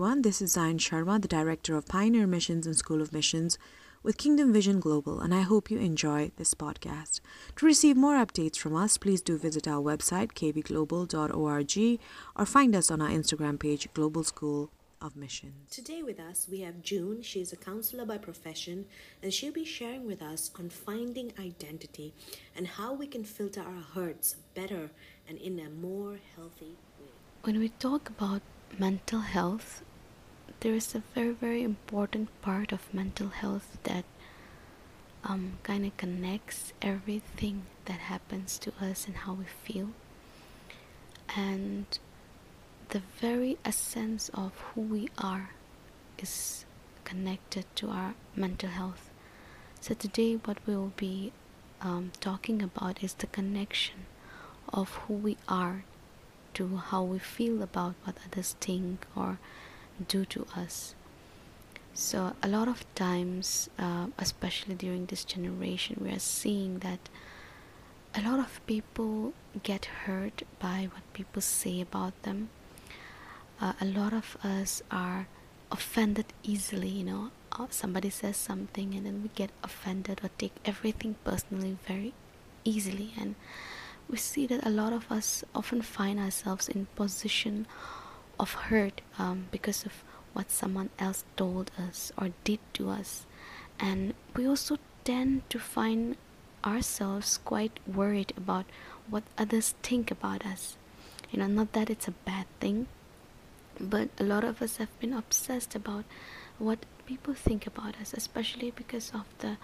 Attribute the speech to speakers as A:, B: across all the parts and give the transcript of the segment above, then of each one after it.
A: everyone. This is Zain Sharma, the Director of Pioneer Missions and School of Missions with Kingdom Vision Global, and I hope you enjoy this podcast. To receive more updates from us, please do visit our website, kbglobal.org, or find us on our Instagram page, Global School of Missions.
B: Today with us, we have June. She is a counselor by profession, and she'll be sharing with us on finding identity and how we can filter our hurts better and in a more healthy way.
C: When we talk about mental health, there is a very, very important part of mental health that um, kind of connects everything that happens to us and how we feel. And the very essence of who we are is connected to our mental health. So, today, what we will be um, talking about is the connection of who we are to how we feel about what others think or do to us. So, a lot of times, uh, especially during this generation, we are seeing that a lot of people get hurt by what people say about them. Uh, a lot of us are offended easily, you know. Uh, somebody says something and then we get offended or take everything personally very easily and we see that a lot of us often find ourselves in position of hurt um, because of what someone else told us or did to us. And we also tend to find ourselves quite worried about what others think about us. You know not that it's a bad thing but a lot of us have been obsessed about what people think about us especially because of the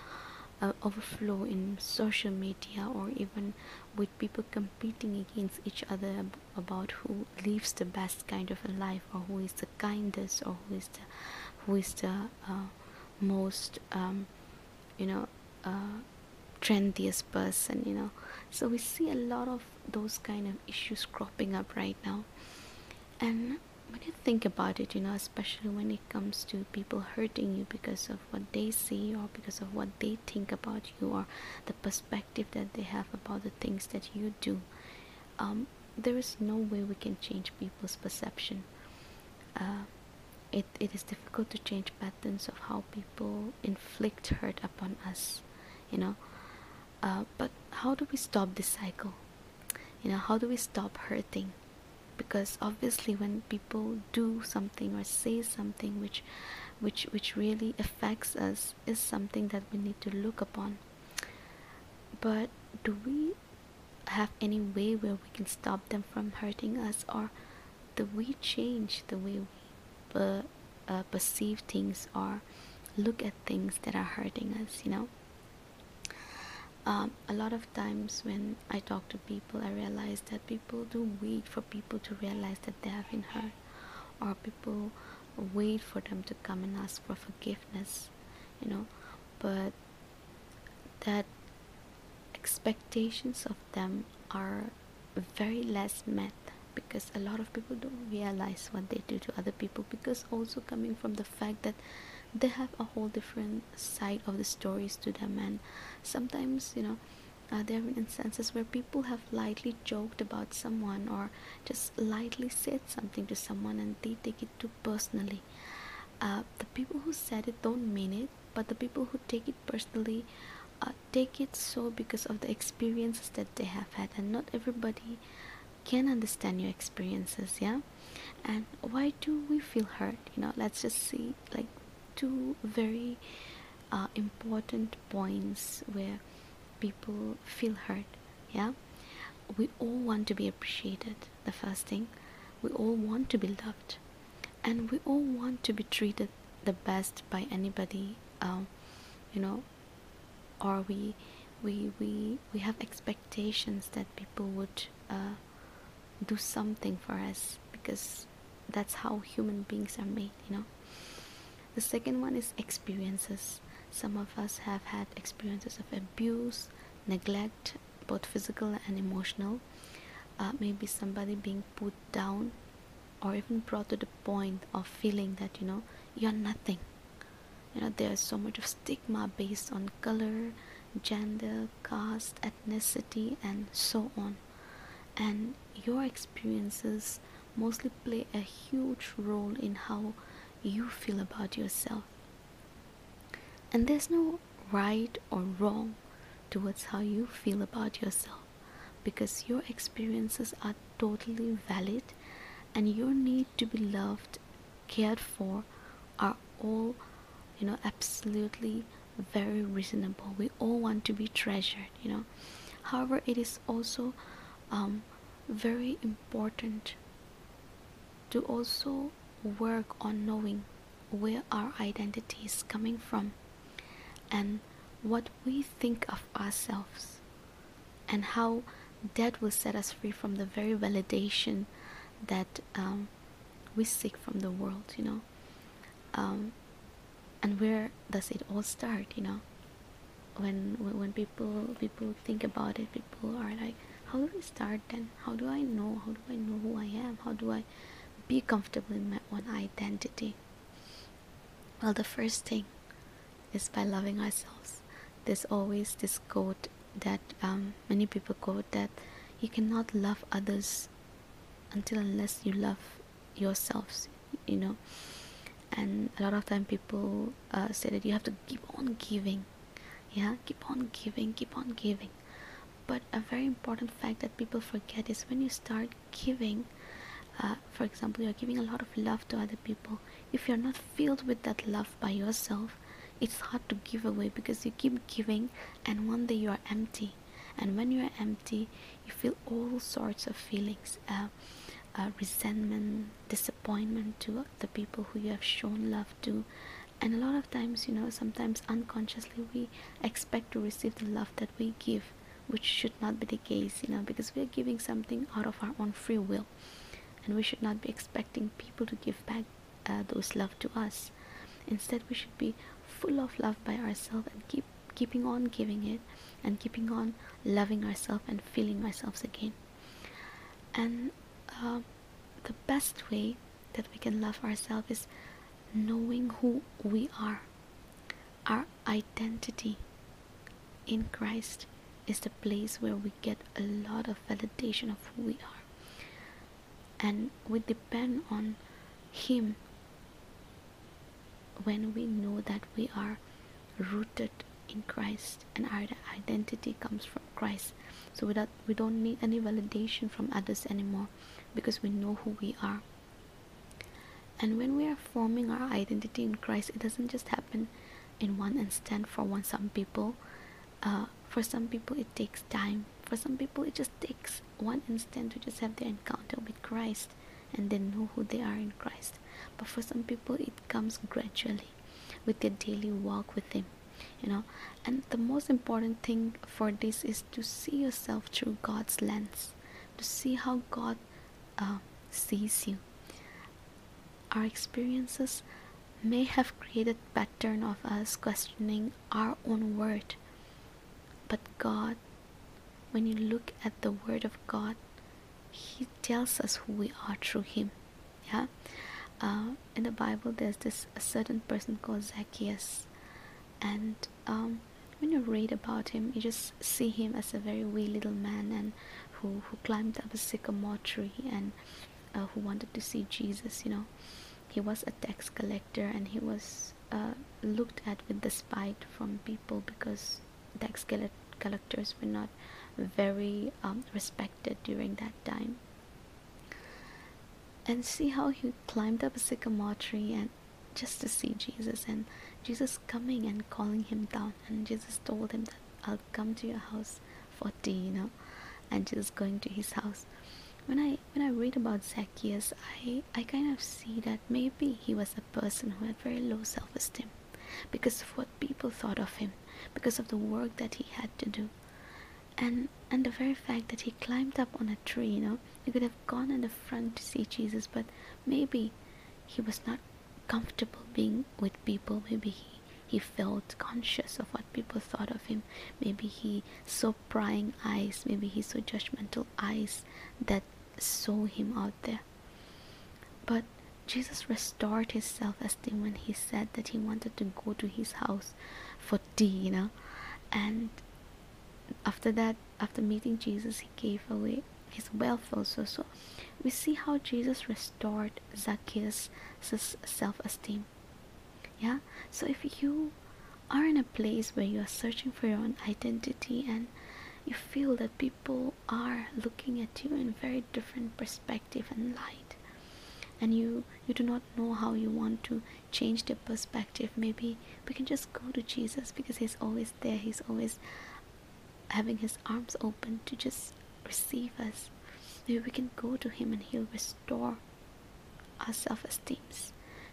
C: uh, overflow in social media or even with people competing against each other ab- about who lives the best kind of a life or who is the kindest or who is the who is the uh, most um, you know uh, trendiest person you know. So we see a lot of those kind of issues cropping up right now. And when you think about it, you know, especially when it comes to people hurting you because of what they see or because of what they think about you or the perspective that they have about the things that you do, um, there is no way we can change people's perception. Uh, it, it is difficult to change patterns of how people inflict hurt upon us, you know. Uh, but how do we stop this cycle? You know, how do we stop hurting? Because obviously when people do something or say something which which which really affects us is something that we need to look upon. But do we have any way where we can stop them from hurting us or do we change the way we per, uh, perceive things or look at things that are hurting us you know um, a lot of times when I talk to people, I realize that people do wait for people to realize that they have been hurt, or people wait for them to come and ask for forgiveness, you know. But that expectations of them are very less met because a lot of people don't realize what they do to other people because also coming from the fact that they have a whole different side of the stories to them. And sometimes you know uh, there have been instances where people have lightly joked about someone or just lightly said something to someone and they take it too personally. Uh, the people who said it don't mean it but the people who take it personally uh, take it so because of the experiences that they have had. And not everybody can understand your experiences yeah? And why do we feel hurt? You know let's just see like two very uh, important points where people feel hurt yeah? We all want to be appreciated the first thing. We all want to be loved. And we all want to be treated the best by anybody um, you know or we we we we have expectations that people would uh, do something for us because that's how human beings are made you know the second one is experiences. Some of us have had experiences of abuse, neglect, both physical and emotional. Uh, maybe somebody being put down or even brought to the point of feeling that you know you're nothing you know there's so much of stigma based on color gender caste ethnicity and so on and your experiences mostly play a huge role in how you feel about yourself. And there's no right or wrong towards how you feel about yourself because your experiences are totally valid and your need to be loved, cared for are all, you know, absolutely very reasonable. We all want to be treasured, you know. However, it is also um, very important to also work on knowing where our identity is coming from and what we think of ourselves and how that will set us free from the very validation that um, we seek from the world you know? Um, and where does it all start you know? When when people people think about it people are like how do we start then? How do i know? How do i know who i am? How do i be comfortable in my own identity. Well the first thing is by loving ourselves. There's always this quote that um, many people quote that you cannot love others until unless you love yourselves you know? And a lot of time people uh, say that you have to keep on giving. Yeah keep on giving keep on giving. But a very important fact that people forget is when you start giving uh, for example you're giving a lot of love to other people. If you're not filled with that love by yourself it's hard to give away because you keep giving and one day you are empty. And when you are empty you feel all sorts of feelings uh, uh, resentment disappointment to the people who you have shown love to. And a lot of times you know sometimes unconsciously we expect to receive the love that we give which should not be the case you know because we are giving something out of our own free will and we should not be expecting people to give back uh, those love to us. Instead we should be full of love by ourselves and keep keeping on giving it and keeping on loving ourselves and feeling ourselves again. And uh, the best way that we can love ourselves is knowing who we are. Our identity in christ is the place where we get a lot of validation of who we are and we depend on him when we know that we are rooted in Christ and our identity comes from Christ. So without we don't need any validation from others anymore because we know who we are. And when we are forming our identity in Christ, it doesn't just happen in one instant for one some people. Uh, for some people it takes time. For some people it just takes one instant to just have their encounter with Christ and then know who they are in Christ. But for some people, it comes gradually with their daily walk with Him, you know. And the most important thing for this is to see yourself through God's lens, to see how God uh, sees you. Our experiences may have created pattern of us questioning our own word but god when you look at the word of god he tells us who we are through him yeah? Uh, in the bible there's this a certain person called zacchaeus. And um, when you read about him you just see him as a very wee little man and who, who climbed up a sycamore tree and uh, who wanted to see jesus you know. He was a tax collector and he was uh, looked at with despite from people because tax collectors were not very um, respected during that time. And see how he climbed up a sycamore tree and just to see Jesus and Jesus coming and calling him down and Jesus told him that I'll come to your house for tea, you know, and Jesus going to his house. When I when I read about Zacchaeus, I I kind of see that maybe he was a person who had very low self-esteem because of what people thought of him, because of the work that he had to do and and the very fact that he climbed up on a tree you know he could have gone in the front to see jesus but maybe he was not comfortable being with people. Maybe he he felt conscious of what people thought of him. Maybe he saw prying eyes. Maybe he saw judgmental eyes that saw him out there. But jesus restored his self-esteem when he said that he wanted to go to his house for tea you know and after that after meeting jesus he gave away his wealth also. So we see how Jesus restored Zacchaeus' self esteem. Yeah? So if you are in a place where you are searching for your own identity and you feel that people are looking at you in a very different perspective and light and you you do not know how you want to change their perspective maybe we can just go to jesus because he's always there he's always having his arms open to just receive us. Maybe we can go to him and he'll restore our self-esteem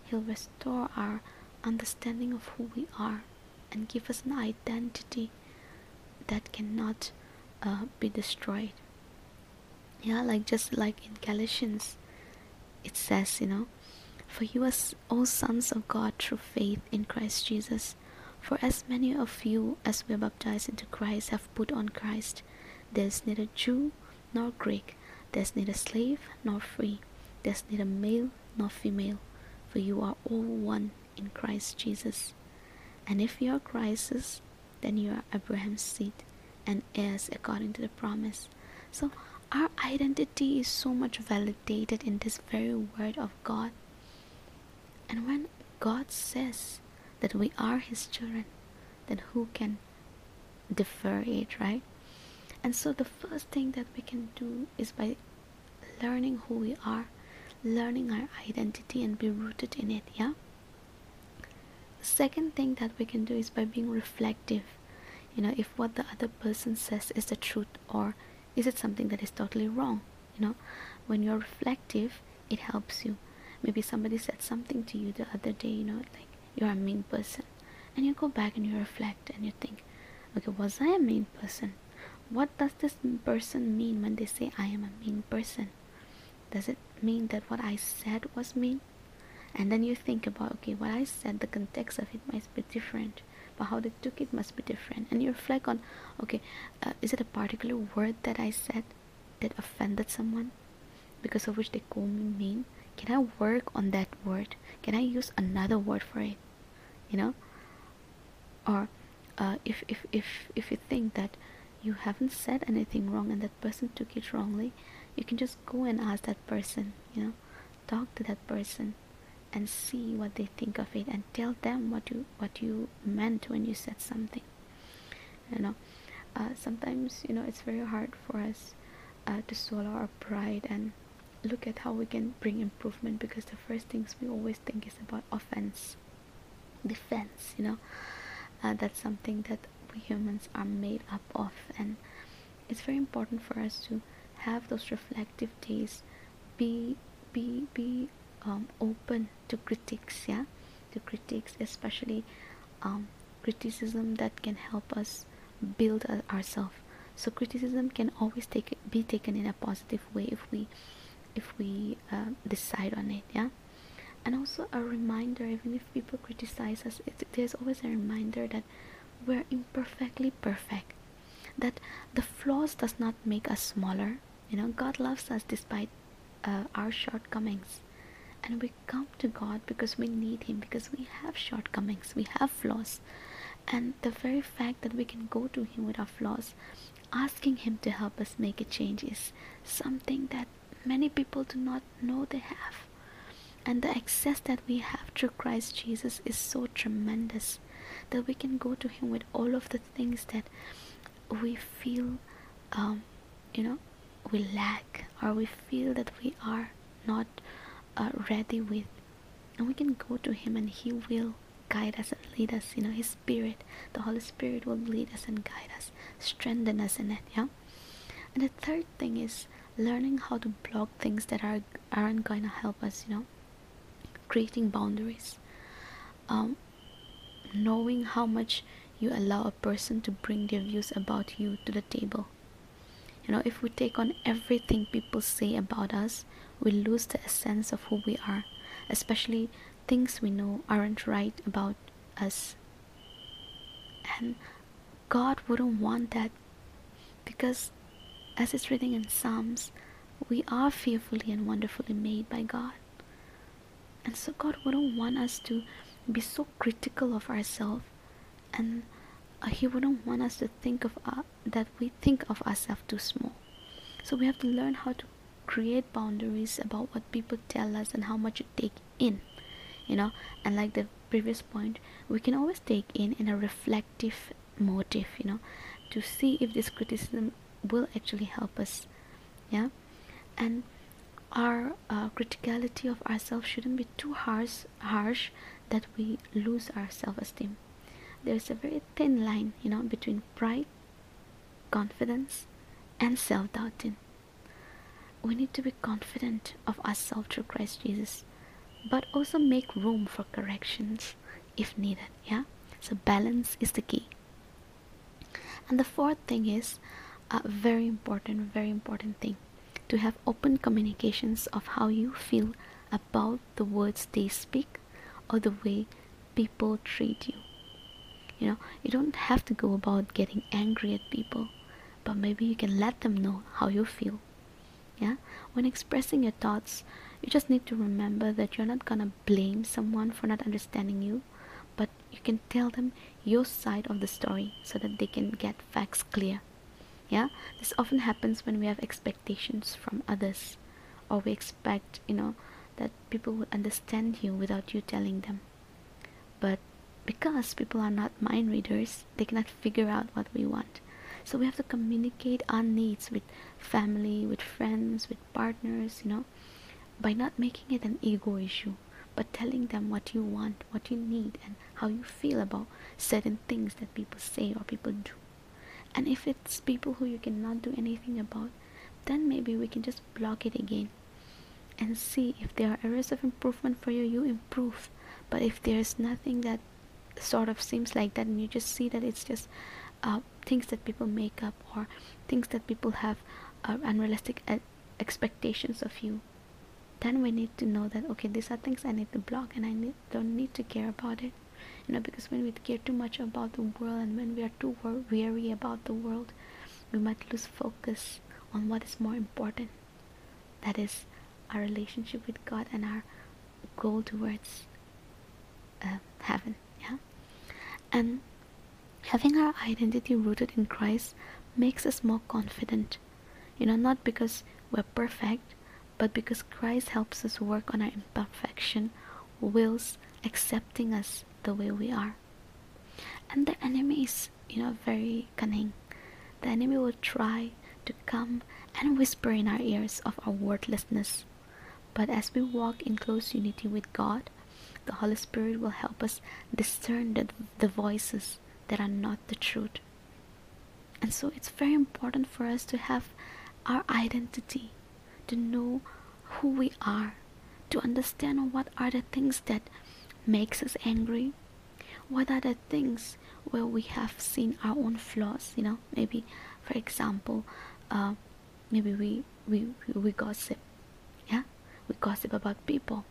C: he'll restore our understanding of who we are and give us an identity that cannot uh, be destroyed. Yeah like just like in galatians it says you know for you are all sons of god through faith in christ jesus for as many of you as were baptized into christ have put on christ there is neither jew nor greek there is neither slave nor free there is neither male nor female for you are all one in christ jesus and if you are christ's then you are abraham's seed and heirs according to the promise. So our identity is so much validated in this very word of God. And when God says that we are his children, then who can defer it, right? And so the first thing that we can do is by learning who we are, learning our identity and be rooted in it, yeah? The second thing that we can do is by being reflective you know if what the other person says is the truth or is it something that is totally wrong you know when you're reflective it helps you maybe somebody said something to you the other day you know like you're a mean person. And you go back and you reflect and you think okay was i a mean person? What does this person mean when they say i am a mean person? Does it mean that what i said was mean? And then you think about okay what i said the context of it might be different but how they took it must be different. And you reflect on okay uh, is it a particular word that i said that offended someone because of which they call me mean can i work on that word? Can i use another word for it? You know? Or uh, if, if if if you think that you haven't said anything wrong and that person took it wrongly you can just go and ask that person you know? Talk to that person and see what they think of it and tell them what you what you meant when you said something. You know? Uh, sometimes you know it's very hard for us uh, to swallow our pride and look at how we can bring improvement because the first things we always think is about offense defense you know? Uh, that's something that we humans are made up of and it's very important for us to have those reflective days be be be um, open to critics yeah? To critics especially um, criticism that can help us build ourselves so criticism can always take be taken in a positive way if we we uh, decide on it yeah? And also a reminder even if people criticize us it, there's always a reminder that we're imperfectly perfect. That the flaws does not make us smaller. You know god loves us despite uh, our shortcomings. And we come to God because we need Him, because we have shortcomings, we have flaws. And the very fact that we can go to Him with our flaws, asking Him to help us make a change, is something that many people do not know they have. And the access that we have through Christ Jesus is so tremendous that we can go to Him with all of the things that we feel, um, you know, we lack, or we feel that we are not uh, ready with and we can go to him and he will guide us and lead us you know his spirit the holy spirit will lead us and guide us strengthen us in it yeah and the third thing is learning how to block things that are aren't to help us you know creating boundaries um, knowing how much you allow a person to bring their views about you to the table you know if we take on everything people say about us we lose the essence of who we are, especially things we know aren't right about us. And God wouldn't want that because, as it's written in Psalms, we are fearfully and wonderfully made by God. And so, God wouldn't want us to be so critical of ourselves, and uh, He wouldn't want us to think of uh, that we think of ourselves too small. So we have to learn how to create boundaries about what people tell us and how much you take in. You know, and like the previous point, we can always take in in a reflective motive, you know, to see if this criticism will actually help us. Yeah, and our uh, criticality of ourselves shouldn't be too harsh, harsh that we lose our self-esteem. There's a very thin line, you know, between pride, confidence, and self-doubting. We need to be confident of ourselves through Christ Jesus, but also make room for corrections if needed. Yeah, so balance is the key. And the fourth thing is a very important, very important thing to have open communications of how you feel about the words they speak or the way people treat you. You know, you don't have to go about getting angry at people, but maybe you can let them know how you feel. Yeah, when expressing your thoughts, you just need to remember that you're not gonna blame someone for not understanding you, but you can tell them your side of the story so that they can get facts clear yeah? This often happens when we have expectations from others or we expect you know that people would understand you without you telling them. But because people are not mind readers they cannot figure out what we want. So we have to communicate our needs with family with friends with partners you know by not making it an ego issue but telling them what you want what you need and how you feel about certain things that people say or people do and if it's people who you cannot do anything about then maybe we can just block it again and see if there are areas of improvement for you you improve. But if there's nothing that sort of seems like that and you just see that it's just uh, things that people make up or things that people have uh, unrealistic expectations of you then we need to know that okay these are things i need to block and i need, don't need to care about it you know because when we care too much about the world and when we are too weary about the world we might lose focus on what is more important. That is our relationship with god and our goal towards uh, heaven yeah? And having our identity rooted in christ makes us more confident. You know not because we're perfect but because christ helps us work on our imperfection wills accepting us the way we are. And the enemy is, you know, very cunning. The enemy will try to come and whisper in our ears of our worthlessness. But as we walk in close unity with God, the Holy Spirit will help us discern the, the voices that are not the truth. And so it's very important for us to have our identity, to know who we are, to understand what are the things that makes us angry? What are the things where we have seen our own flaws? You know, maybe, for example, uh, maybe we, we we gossip, yeah, we gossip about people,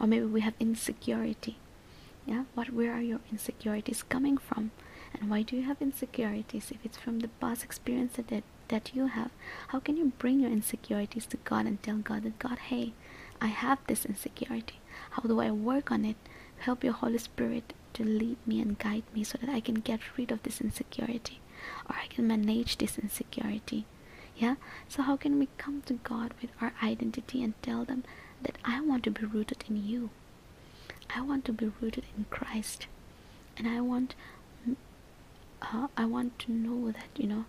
C: or maybe we have insecurity. Yeah, what where are your insecurities coming from? And why do you have insecurities? If it's from the past experience that that you have, how can you bring your insecurities to God and tell God that God, hey, I have this insecurity. How do I work on it? Help your Holy Spirit to lead me and guide me so that I can get rid of this insecurity or I can manage this insecurity. Yeah? So, how can we come to God with our identity and tell them that I want to be rooted in you? I want to be rooted in Christ. And I want uh, I want to know that, you know,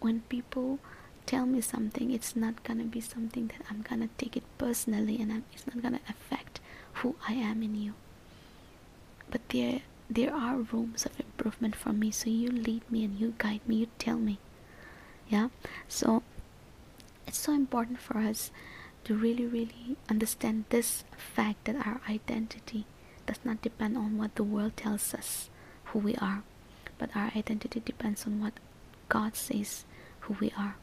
C: when people tell me something, it's not gonna be something that I'm gonna take it personally and I'm, it's not gonna affect who I am in you. But there there are rooms of improvement for me, so you lead me and you guide me, you tell me. Yeah? So it's so important for us to really, really understand this fact that our identity does not depend on what the world tells us who we are, but our identity depends on what God says who we are.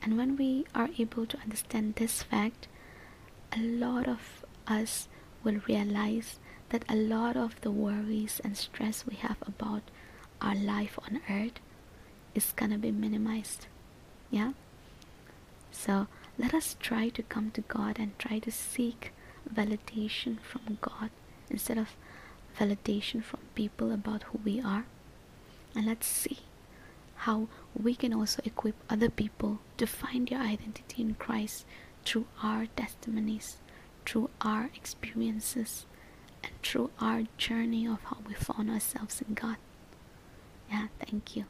C: And when we are able to understand this fact, a lot of us will realize that a lot of the worries and stress we have about our life on earth is gonna be minimized. Yeah? So let us try to come to God and try to seek validation from God instead of validation from people about who we are. And let's see how we can also equip other people to find their identity in Christ through our testimonies, through our experiences, and through our journey of how we found ourselves in God. Yeah, thank you.